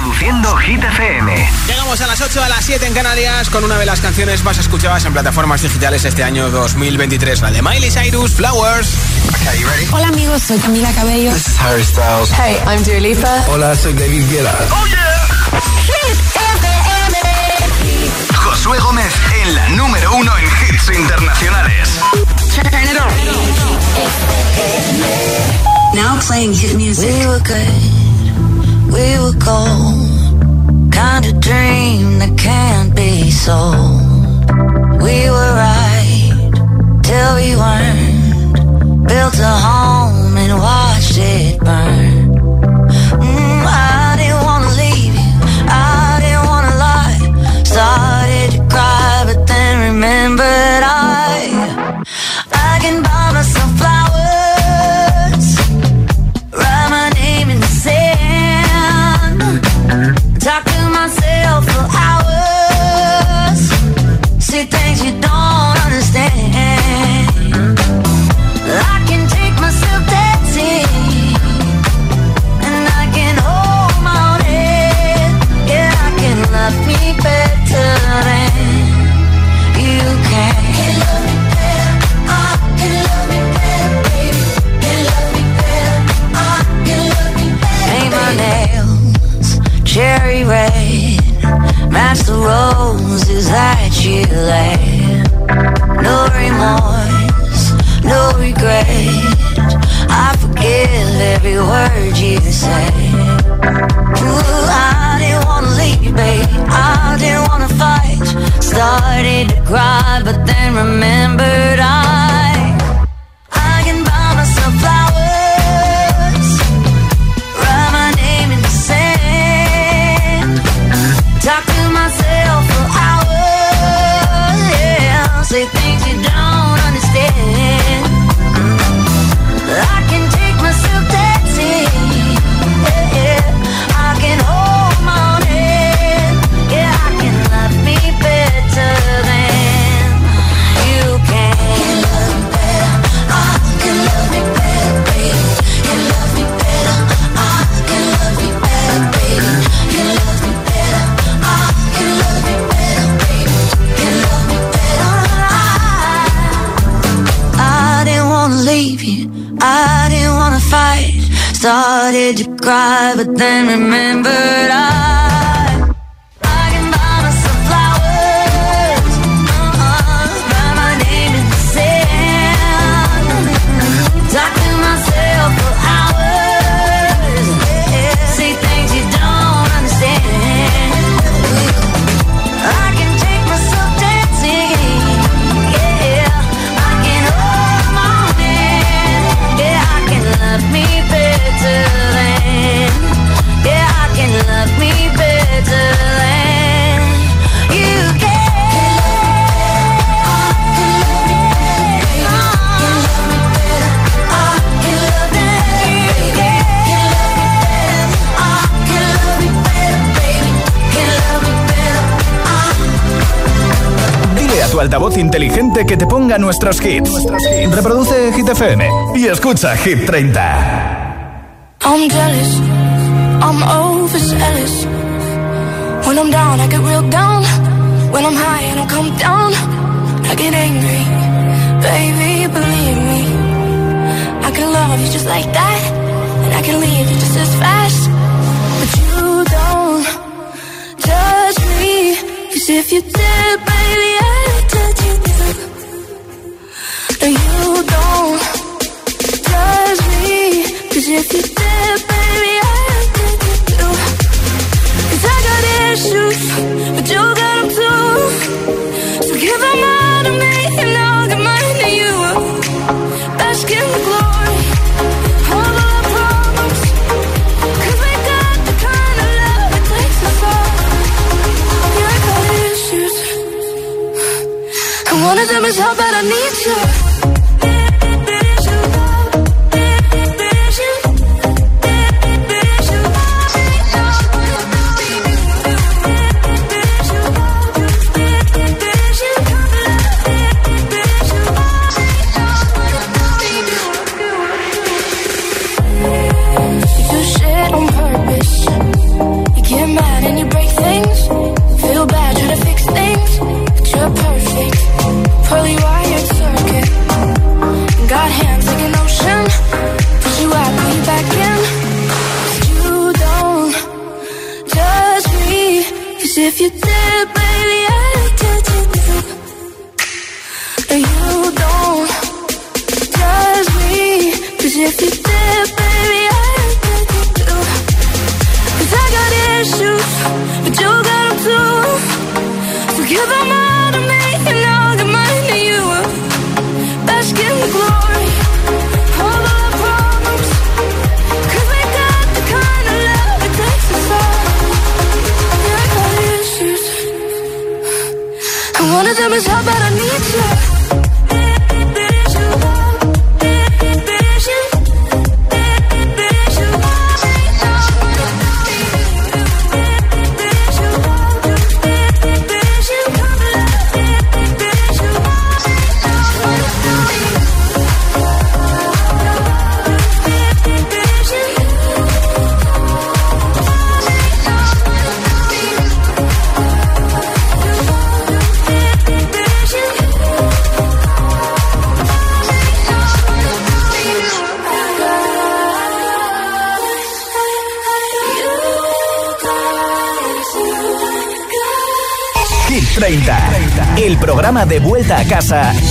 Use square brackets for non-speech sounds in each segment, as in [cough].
Reproduciendo Hit FM. Llegamos a las 8 a las 7 en Canarias con una de las canciones más escuchadas en plataformas digitales este año 2023, la de Miley Cyrus, Flowers. Hola amigos, soy Camila Cabello. This is Harry Styles. Hey, I'm Dua Lipa. Hola, soy David Guetta. Oh yeah. Hit FM. Josué Gómez en la número uno en hits internacionales. Now playing hit music. We were good, we were gold. Kind of dream that can't be sold. We were right till we weren't. Built a home and watched it burn. Roses that you laid. No remorse, no regret. I forgive every word you say. Ooh, I didn't wanna leave, babe. I didn't wanna fight. Started to cry, but then remembered I. I altavoz inteligente que te ponga nuestros hits. Reproduce Hit FM y escucha Hit 30. I'm jealous, I'm overzealous. When I'm down, I get real down. When I'm high, I don't come down. I get angry, baby, believe me. I can love you just like that, and I can leave you just as fast. But you don't judge me, cause if you did, baby, I'd but you think baby I do You got them too. So give them all to me, and I'll give mine to you. Bask in the glory of our problems. Cause we got the kind of love that takes us all. Yeah, I got issues. And one of them is how bad I need you. programa de vuelta a casa.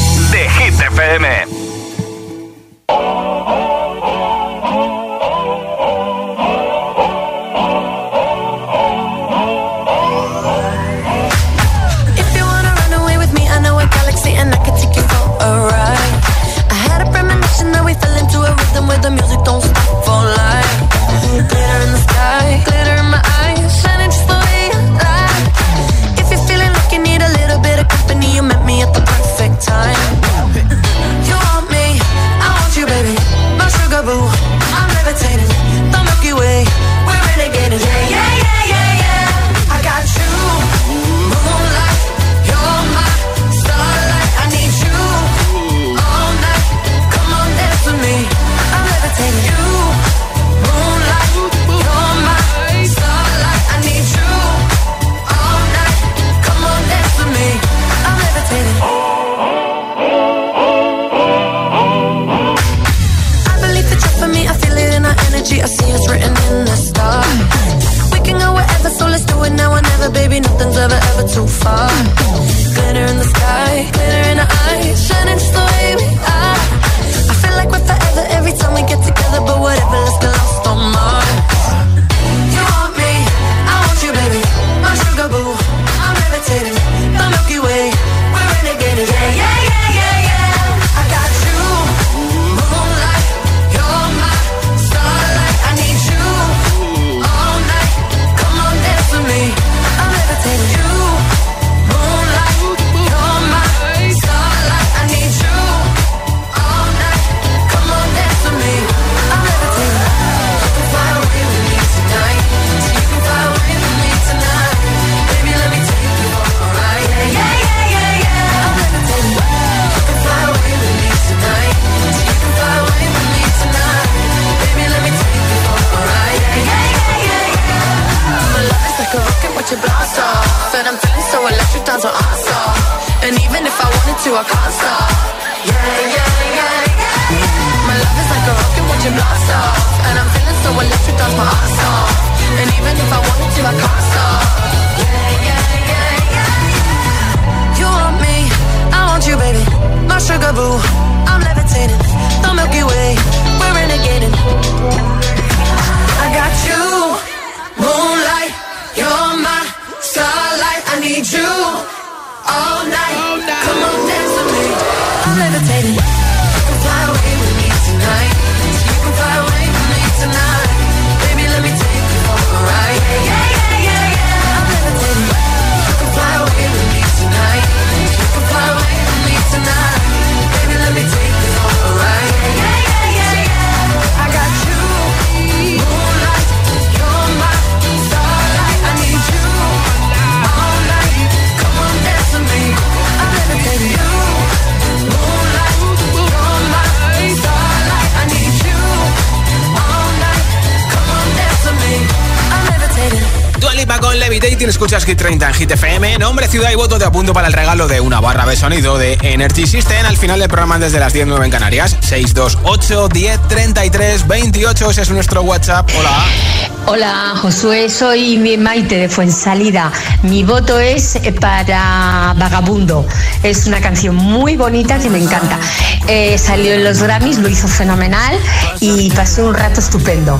Escuchas Hit 30 en Hit FM. Nombre, ciudad y voto te apunto para el regalo de una barra de sonido de Energy System al final del programa desde las 10.09 en Canarias. 628 10 28, ese es nuestro WhatsApp. Hola. Hola Josué, soy Maite de Fuensalida. Mi voto es eh, para Vagabundo. Es una canción muy bonita que me encanta. Eh, salió en los Grammys, lo hizo fenomenal y pasé un rato estupendo.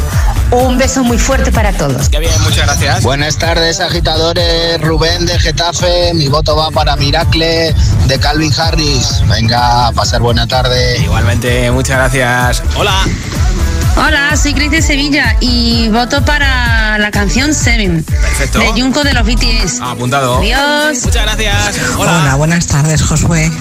Un beso muy fuerte para todos. Qué bien, muchas gracias. Buenas tardes, agitadores. Rubén de Getafe. Mi voto va para Miracle de Calvin Harris. Venga, a pasar buena tarde. Igualmente, muchas gracias. Hola. Hola, soy Cris de Sevilla y voto para la canción Seven. Perfecto. De Junko de los BTS. Ah, apuntado. Adiós. Muchas gracias. Hola. Hola, buenas tardes, Josué.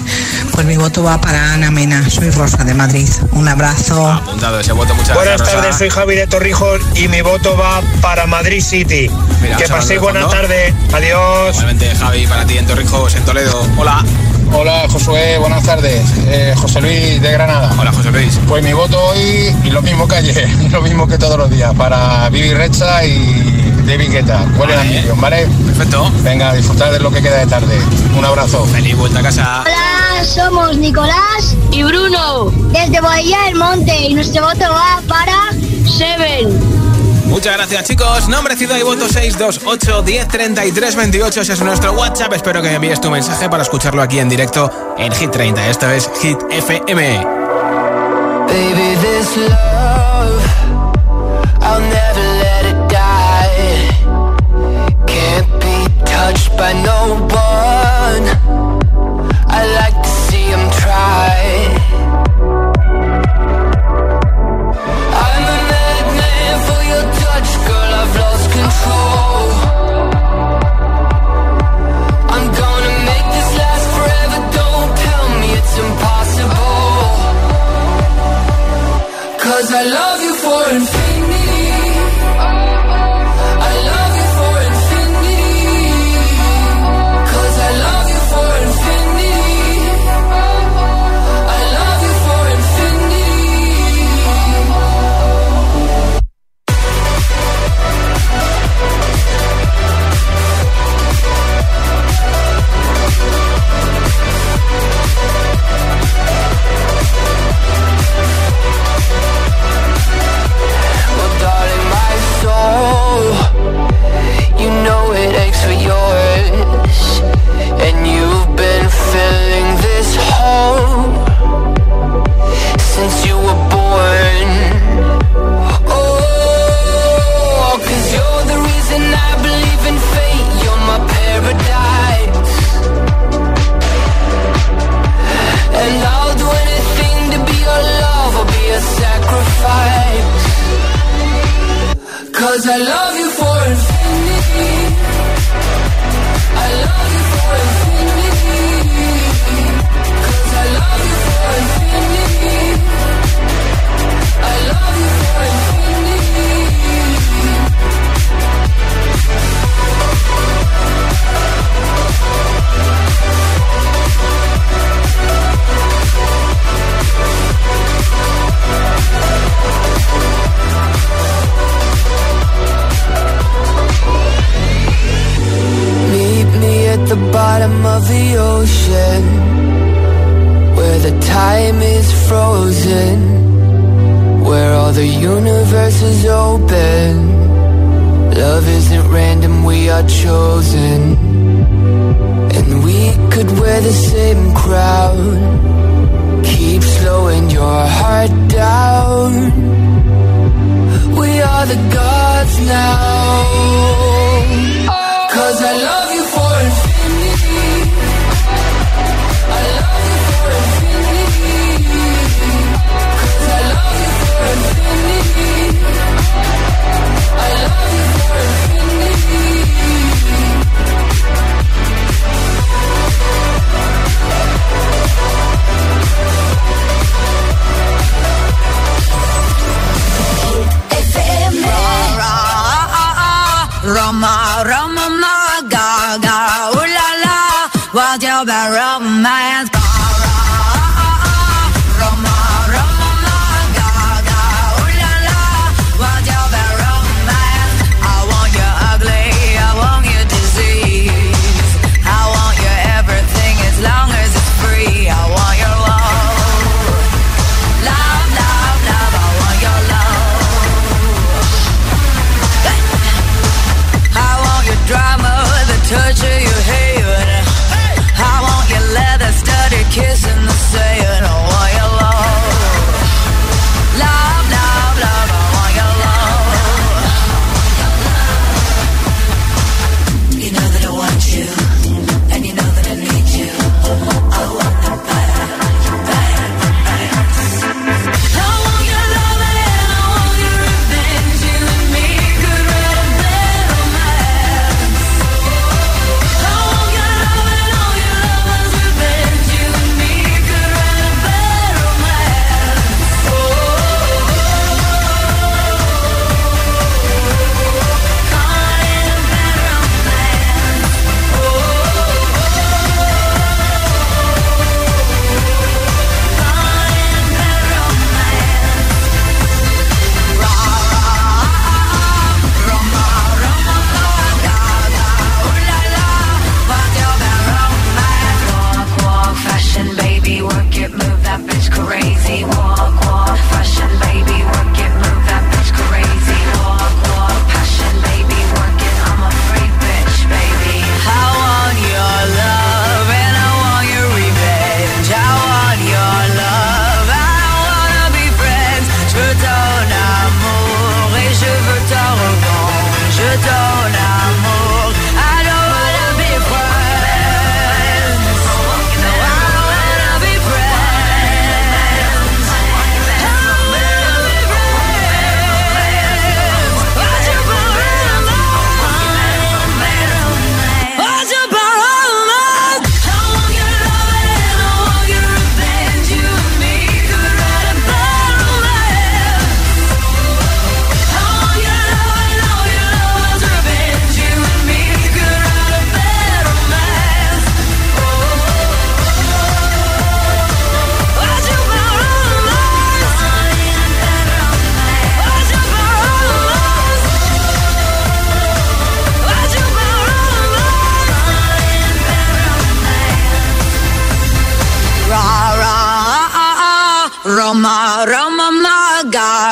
Pues mi voto va para Ana Mena. Soy Rosa de Madrid. Un abrazo. Apuntado ese voto, muchas Buenas gracias. tardes, Rosa. soy Javi de Torrijos y mi voto va para Madrid City. Mira, que paséis de buena fondo. tarde. Adiós. Igualmente, Javi, para ti en Torrijos, en Toledo. Hola. Hola Josué, buenas tardes. Eh, José Luis de Granada. Hola, José Luis. Pues mi voto hoy, y lo mismo que ayer, [laughs] lo mismo que todos los días, para Vivi Recha y David Guetta. ¿Cuál es la Vale. misión, vale? Perfecto. Venga, disfrutar de lo que queda de tarde. Un abrazo. Feliz vuelta a casa. Hola, somos Nicolás y Bruno desde Bahía del Monte y nuestro voto va para Seven. Muchas gracias, chicos. Nombre, ciudad y voto 628 1033 28. Ese es nuestro WhatsApp. Espero que me envíes tu mensaje para escucharlo aquí en directo en Hit 30. Esto es Hit FM. Baby, this love, I'll never let it die. Can't be touched by no one. I like to see him try. I love you for infinity. For yours, and you've been filling this hole since you were born. Oh, cause you're the reason I believe in fate. You're my paradise, and I'll do anything to be your love or be a sacrifice. Cause I love you for infinity.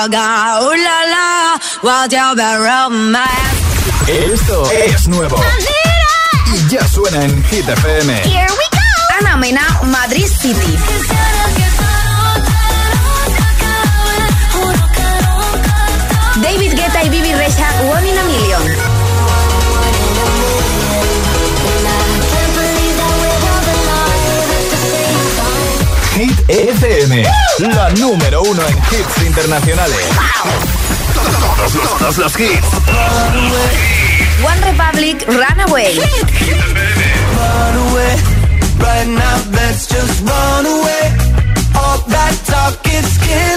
Gaga, uh, la, la, romance. Esto es nuevo. Y ya suena en Hit FM. Here we go. Ana Mena, Madrid City. David Guetta y Bibi Rexa, One in a Million. FM, la número uno en hits internacionales. Todos los, todos los hits. One Republic, Runaway. Run away, right now let's just run away. All that talk is killing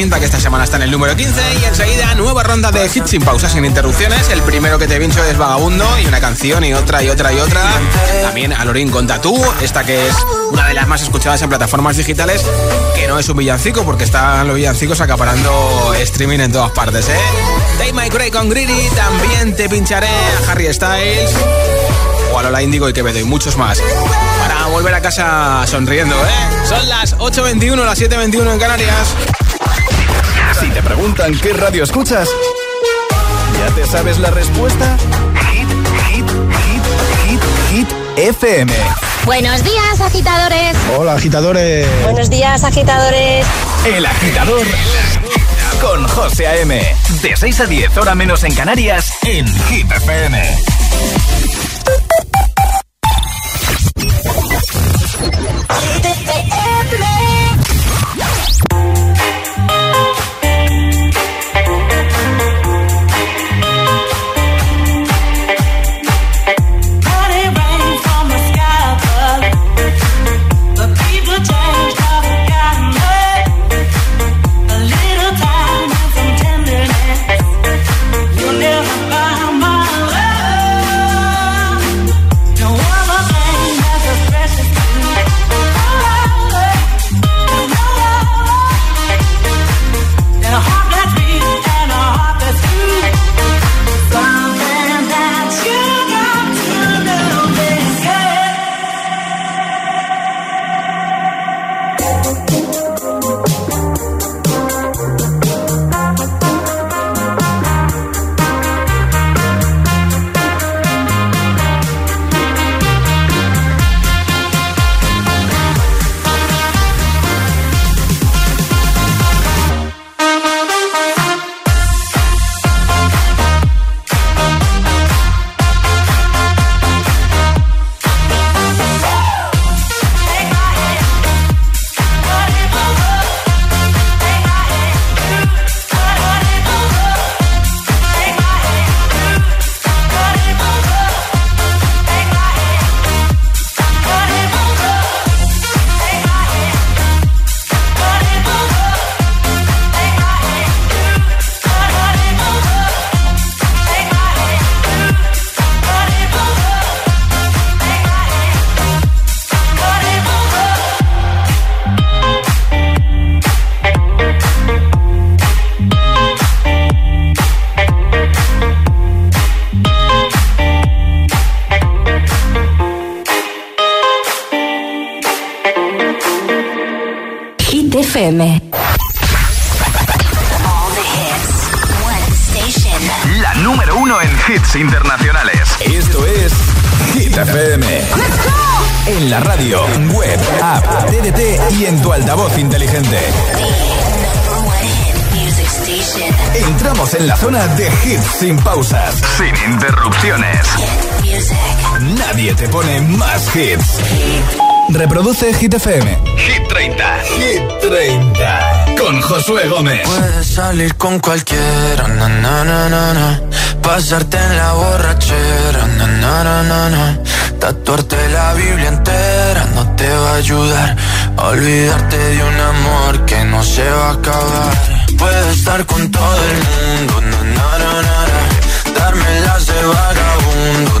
30, que esta semana está en el número 15. Y enseguida, nueva ronda de hits sin pausas, sin interrupciones. El primero que te pincho es Vagabundo, y una canción, y otra, y otra, y otra. También Alorín con Tatú, esta que es una de las más escuchadas en plataformas digitales, que no es un villancico, porque están los villancicos acaparando streaming en todas partes, ¿eh? Take My con Greedy, también te pincharé a Harry Styles o a Lola Indigo y Quevedo y muchos más. Para volver a casa sonriendo, ¿eh? Son las 8.21, las 7.21 en Canarias. Si te preguntan qué radio escuchas, ¿ya te sabes la respuesta? Hit, hit, hit, hit, hit, FM. Buenos días, agitadores. Hola, agitadores. Buenos días, agitadores. El agitador con José A.M. De 6 a 10, hora menos en Canarias, en Hit FM. Hit FM. Hit 30. Hit 30. Con Josué Gómez. Puedes salir con cualquiera, na, na, na, na, na. Pasarte en la borrachera, na, na, na, na, na. Tatuarte la Biblia entera no te va a ayudar. A olvidarte de un amor que no se va a acabar. Puedes estar con todo el mundo, na, na, na, na, na. Darme las de vagabundo,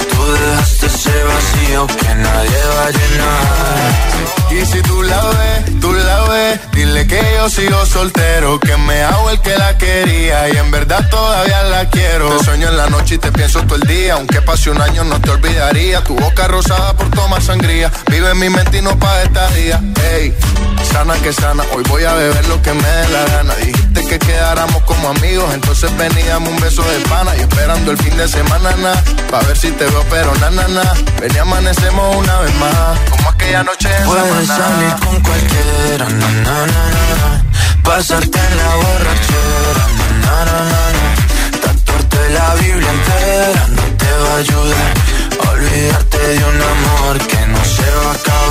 tú dejaste ese vacío que nadie va a llenar. Y si tú la ves, tú la ves, dile que yo sigo soltero, que me hago el que la quería y en verdad todavía la quiero. Te sueño en la noche y te pienso todo el día, aunque pase un año no te olvidaría. Tu boca rosada por tomar sangría, vive en mi mente y no pa' esta día. Ey, sana que sana, hoy voy a beber lo que me dé la gana. Dijiste que quedáramos como amigos, entonces veníamos un beso de pana y esperando el fin de semana, na, pa' ver si te veo, pero na, na, na. Ven y amanecemos una vez más, como aquella noche en Puedes salir con cualquiera, na, na, na, na. Pasarte en la borrachera, na, na, na, na. Tatuarte la Biblia entera no te va a ayudar. Olvidarte de un amor que no se va a acabar.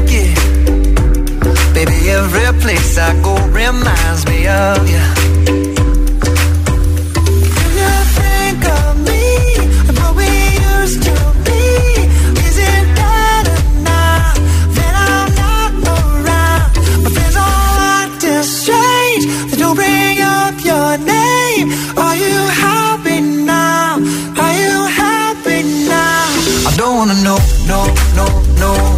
take it. Baby, every place I go reminds me of you. Do you think of me what we used to be? Is now that I'm not around? My friends acting strange. They don't bring up your name. Are you happy now? Are you happy now? I don't wanna know, no, no, no.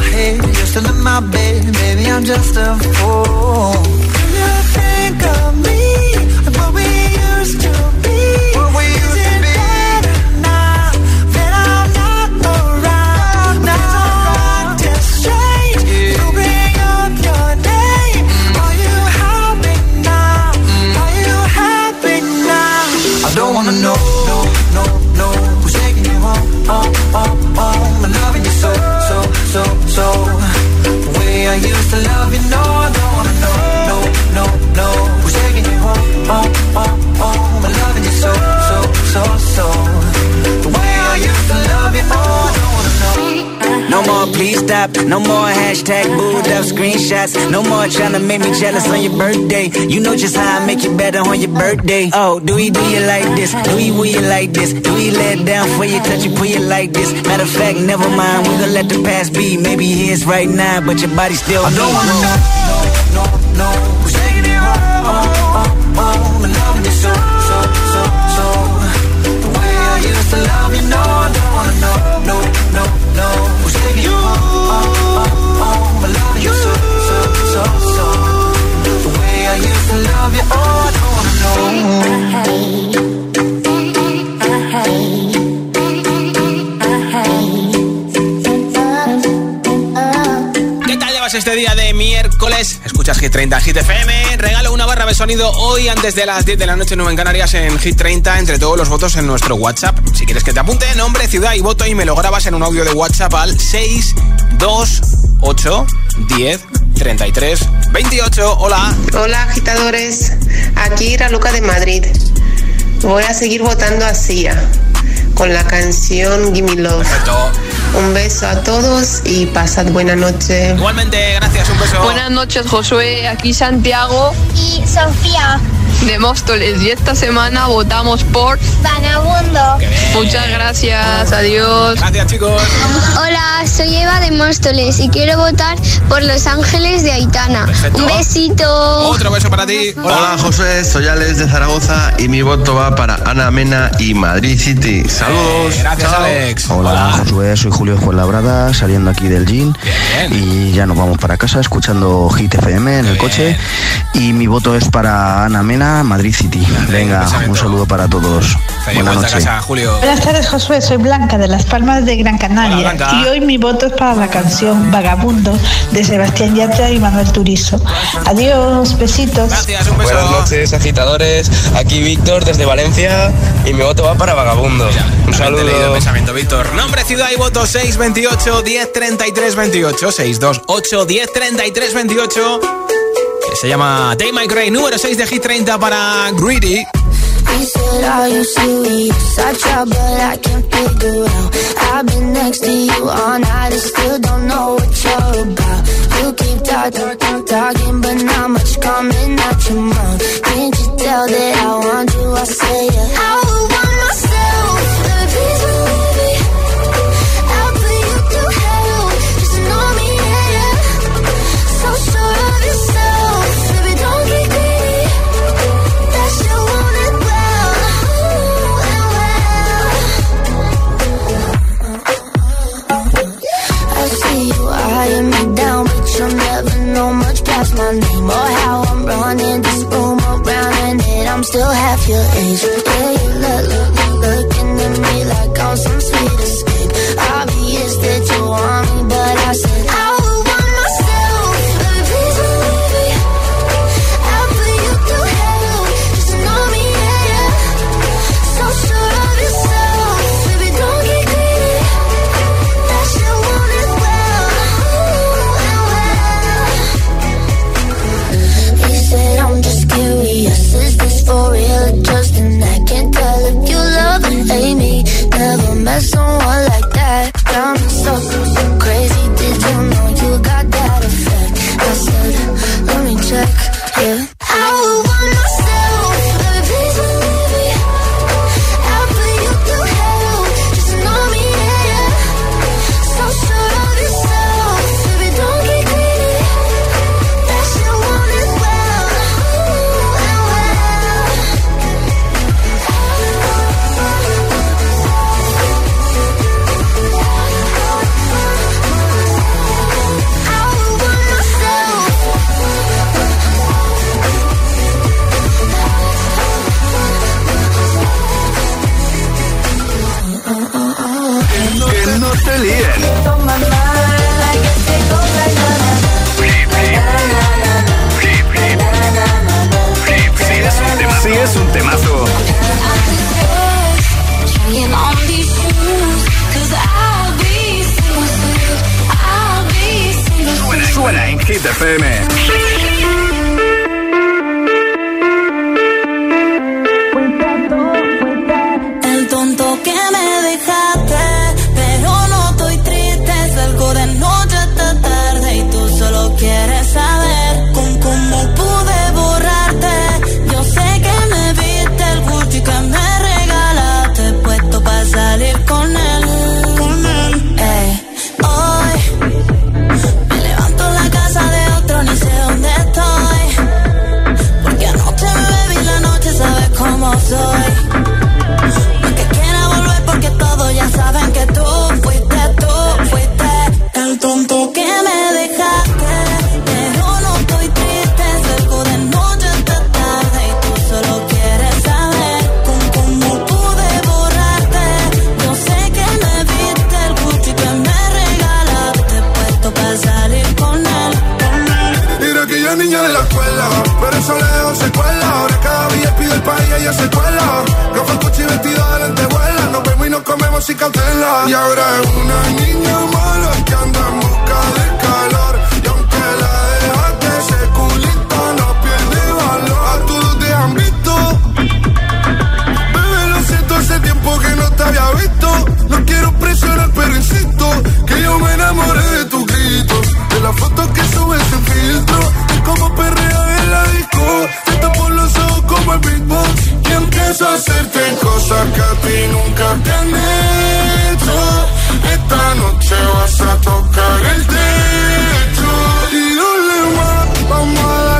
Head, you're still in my bed, Baby, I'm just a fool. More, please stop. No more hashtag booed up screenshots. No more trying to make me jealous on your birthday. You know just how I make you better on your birthday. Oh, do we do you like this? Do we will you like this? Do we let down for you, touch you, pull you like this? Matter of fact, never mind. We gonna let the past be. Maybe here's right now, but your body still I don't wanna know, no, no, no, Hit 30 Hit FM. Regalo una barra de sonido hoy antes de las 10 de la noche en Canarias en Hit 30 entre todos los votos en nuestro WhatsApp. Si quieres que te apunte nombre, ciudad y voto y me lo grabas en un audio de WhatsApp al 628 10 33 28. Hola. Hola agitadores, aquí Raluca de Madrid. Voy a seguir votando a Sia con la canción Gimme Love. Un beso a todos y pasad buena noche. Igualmente, gracias, un beso. Buenas noches, Josué. Aquí Santiago. Y Sofía. De Móstoles. Y esta semana votamos por. Vagabundo. Muchas gracias. Adiós. Gracias, chicos. Hola, soy Eva de Móstoles y quiero votar por Los Ángeles de Aitana. Perfecto. Un besito. Otro beso para ti. Hola José, soy Alex de Zaragoza y mi voto va para Ana Mena y Madrid City. Saludos. gracias, Chao. Alex. Hola, Josué, soy Julio Fuenlabrada, saliendo aquí del gym y ya nos vamos para casa escuchando Hit FM en el coche y mi voto es para Ana Mena, Madrid City. Venga, un saludo para todos. Buenas noches. casa, Julio. Buenas tardes, Josué. Soy Blanca de Las Palmas de Gran Canaria. Hola, y hoy mi voto es para la canción Vagabundo de Sebastián Yatra y Manuel Turizo. Adiós, besitos. Gracias, un Buenas noches, agitadores. Aquí Víctor desde Valencia y mi voto va para Vagabundo. Un he leído el saludo. pensamiento, Víctor. Nombre, ciudad y voto 628 10 33 28 628 10 33 28 que se llama Day My Gray, número 6 de Hit 30 para Greedy. He said, Are you serious? I try, but I can't figure out. I've been next to you all night and still don't know what you're about. You keep talking, talk, talking, but not much coming out your mouth. Can't you tell that I want you? I say, yeah. I your age. FM. Las fotos que subes sin filtro. Es como perrea en la disco. Te tapo los ojos como el beatbox. Y empiezo a hacerte cosas que a ti nunca te han hecho. Esta noche vas a tocar el techo. Y yo le vamos a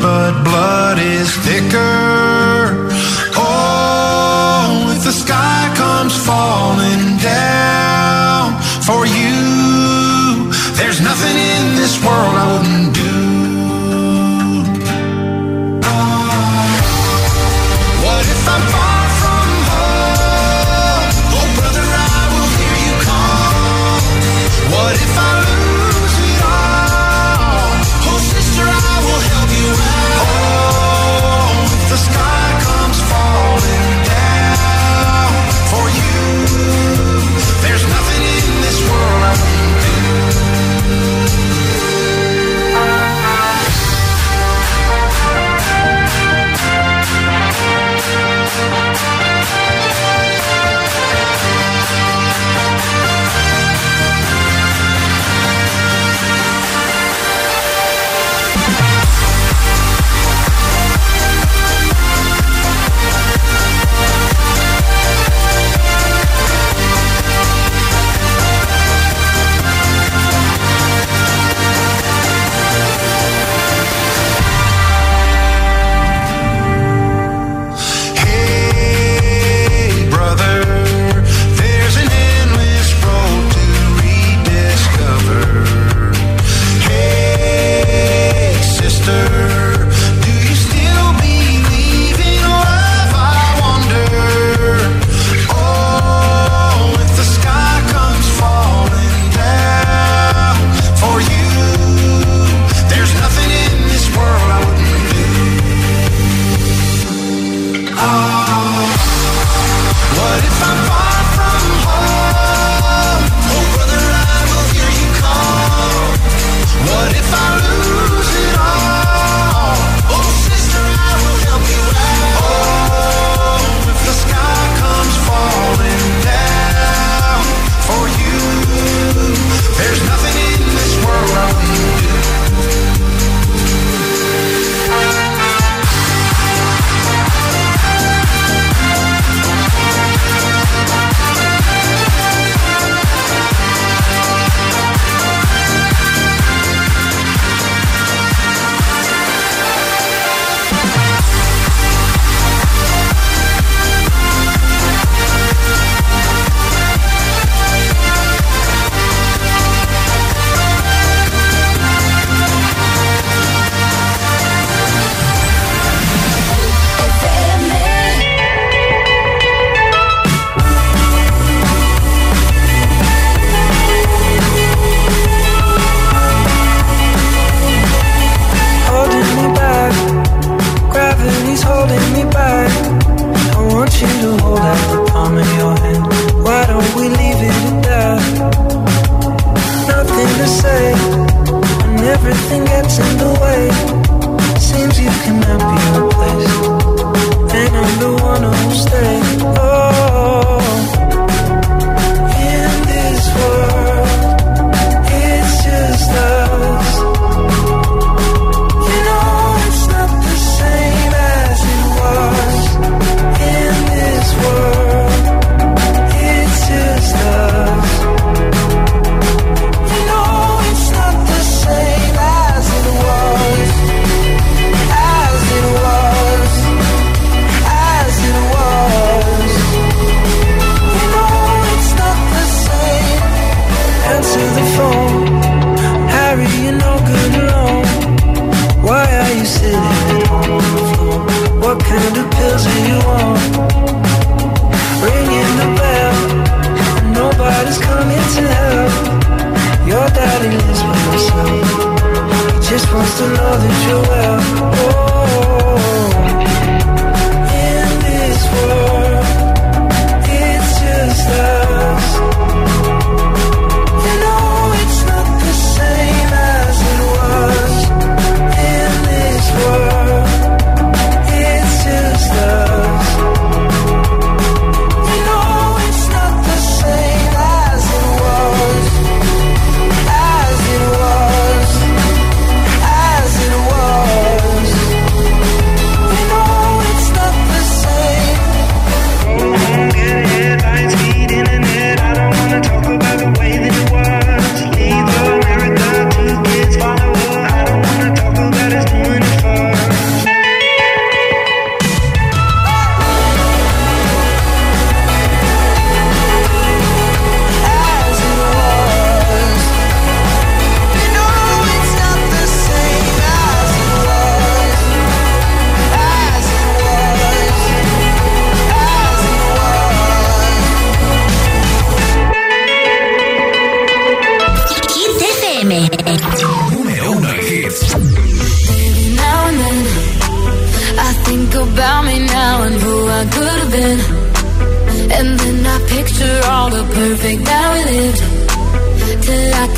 but blood is thicker. Oh, if the sky comes falling down for you.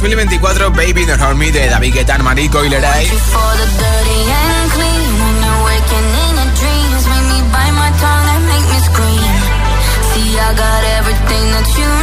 2024, Baby Don't Hurt Me de David Guetta, Marico y Leray. I got everything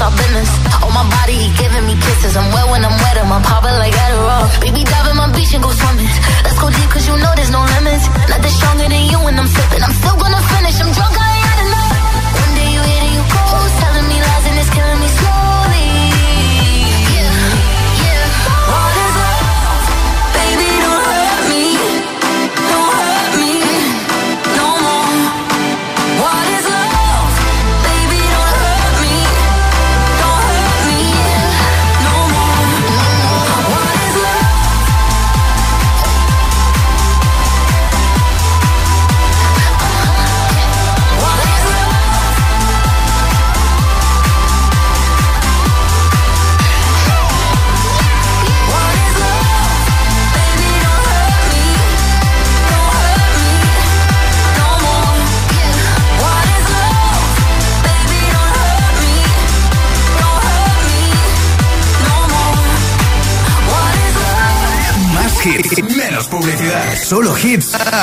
All. Oh, my body, he giving me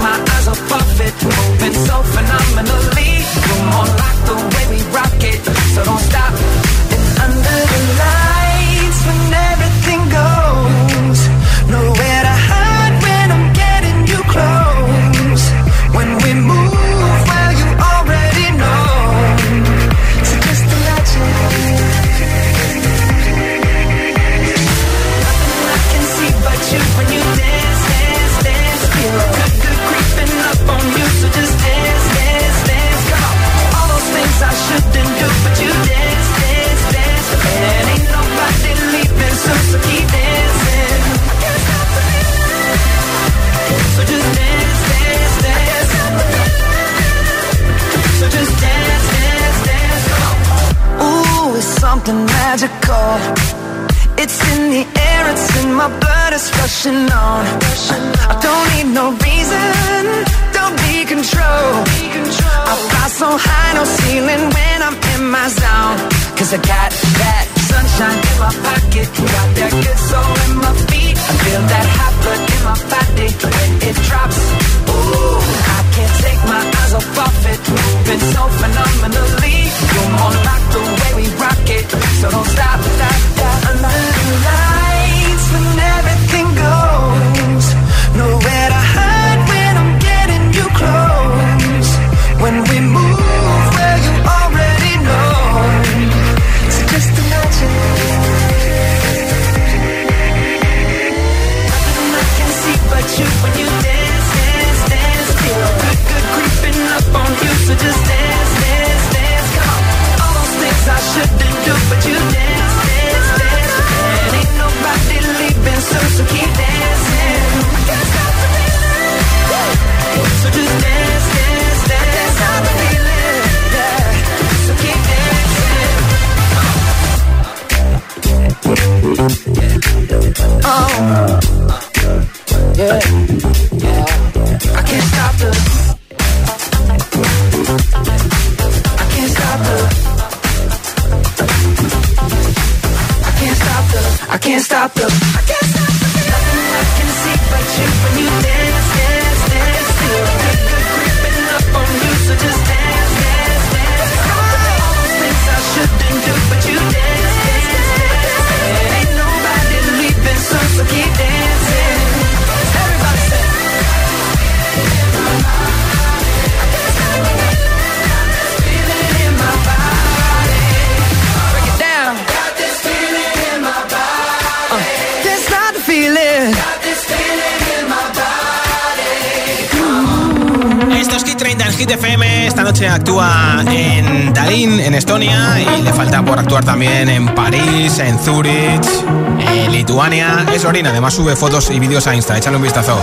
My eyes of it, moving so phenomenally. Come on, like the way we rock it, so don't stop. Something magical. It's in the air, it's in my blood, it's rushing on. I don't need no reason, don't be control. I fly so high, no ceiling when I'm in my zone. Cause I got that sunshine in my pocket, got that good soul in my feet. I feel that hot blood in my body when it drops. Ooh, can't take my eyes off of it, moving so phenomenally. You're more like the way we rock it, so don't stop, stop, stop. Under the lights, just dance, dance, dance. Come on. All those things I shouldn't do, but you dance, dance, dance. And ain't nobody leaving soon, so keep dancing. Stop feeling. So just dance, dance, dance. Stop feeling. So keep dancing. Oh. Yeah. Noche actúa en Tallinn, en Estonia, y le falta por actuar también en París, en Zurich, en Lituania. Es Orina, además sube fotos y vídeos a Insta. Échale un vistazo.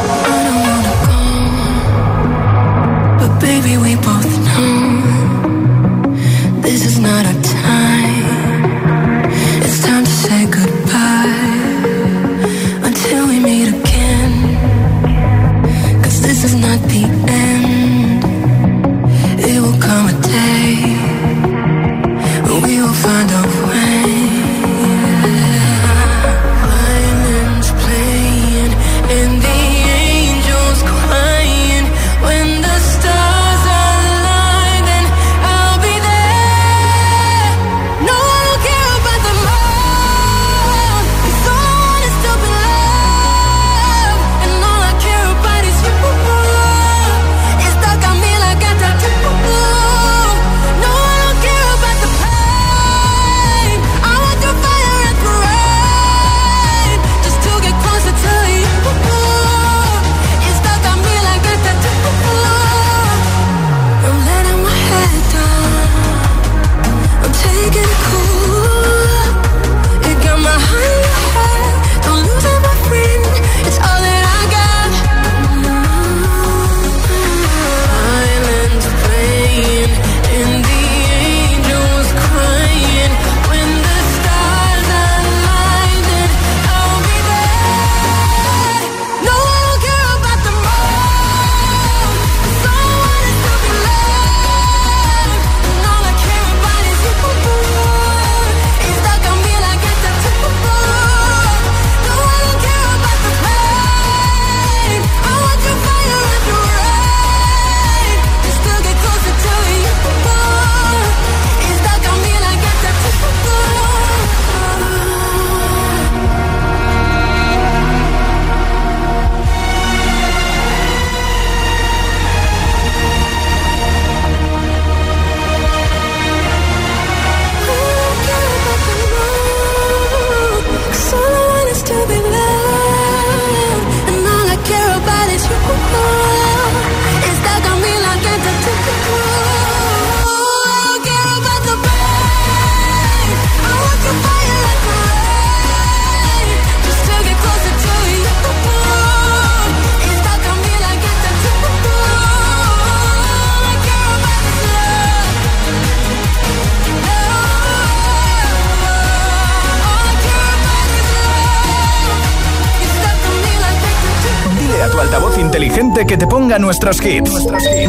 Inteligente que te ponga nuestros hits.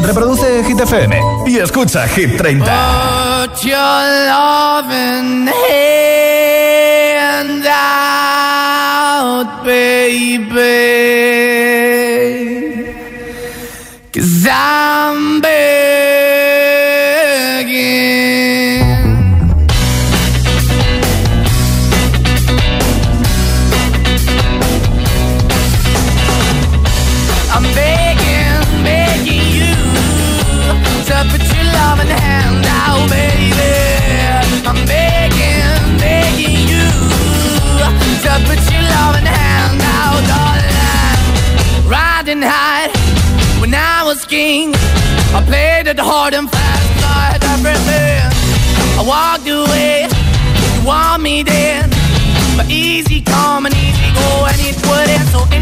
Reproduce Hit FM y escucha Hit 30. Put your loving hand out, baby. Cause I'm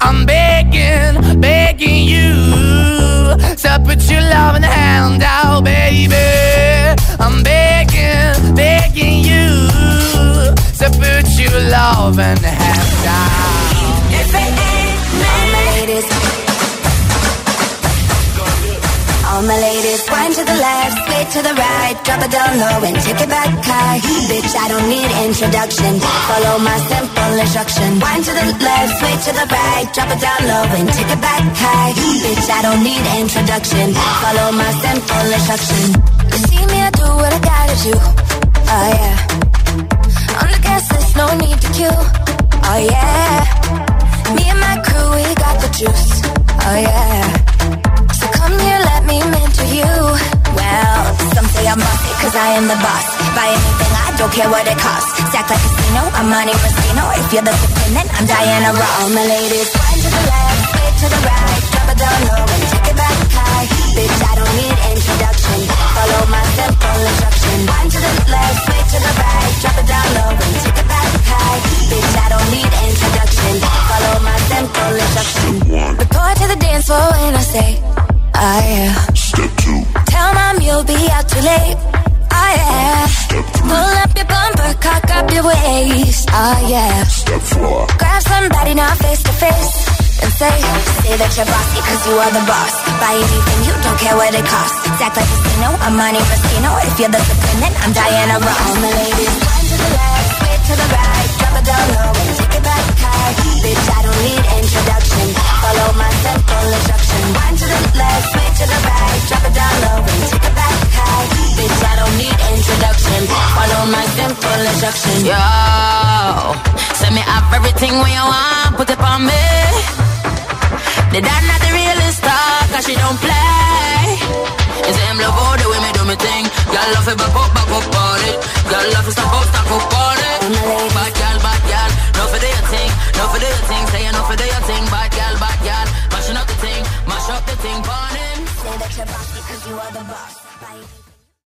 I'm begging, begging you to put your loving hand out, baby. I'm begging, begging you to put your loving hand out. All my ladies. All my ladies, wind to the left, sway to the right, drop it down low and take it back high. Bitch, I don't need introduction. Follow my simple instruction. Wind to the left, sway to the right, drop it down low and take it back high. Bitch, I don't need introduction. Follow my simple instruction. You see me, I do what I gotta do. Oh yeah. On the gas list, no need to queue. Oh yeah. Me and my crew, we got the juice. Oh yeah. Come here, let me mentor you. Well, some say I'm bossy, cause I am the boss. Buy anything, I don't care what it costs. Stack like a casino, I'm Monte Rustino. If you're the dependent, I'm Diana Ross. My ladies, wind to the left, sway to the right, drop it down low and take it back high. Bitch, I don't need introduction. Follow my simple instruction. Wind to the left, sway to the right, drop it down low and take it back high. Bitch, I don't need introduction. Follow my simple instruction. Report to the dance floor when I say, oh yeah. Step two. Tell mom you'll be out too late. Oh yeah. Step three. Pull up your bumper, cock up your waist. Oh yeah. Step four. Grab somebody now face to face. And say, say that you're bossy cause you are the boss. Buy anything, you don't care what it costs. Act like a casino, I'm Monte Rustino. If you're the dependent, I'm Diana Ross. All my ladies, one to the left, sway to the right, drop it down low back Bitch, I don't need introduction Follow my simple instruction One to the left, sway to the right Drop it down low and take it back high Bitch, I don't need introduction Follow my simple instruction Yo, me up everything you want Put it on me The the Cause she don't play them love all the way me do me thing. Girl love it back up, back up. Girl love it stop up, stop up on it. Bad girl, bad girl. No for your thing, no for your thing. Say no for your thing, bad girl, bad girl. Mashing up the thing, mash up the thing, burn. Say that you're boss because you are the boss.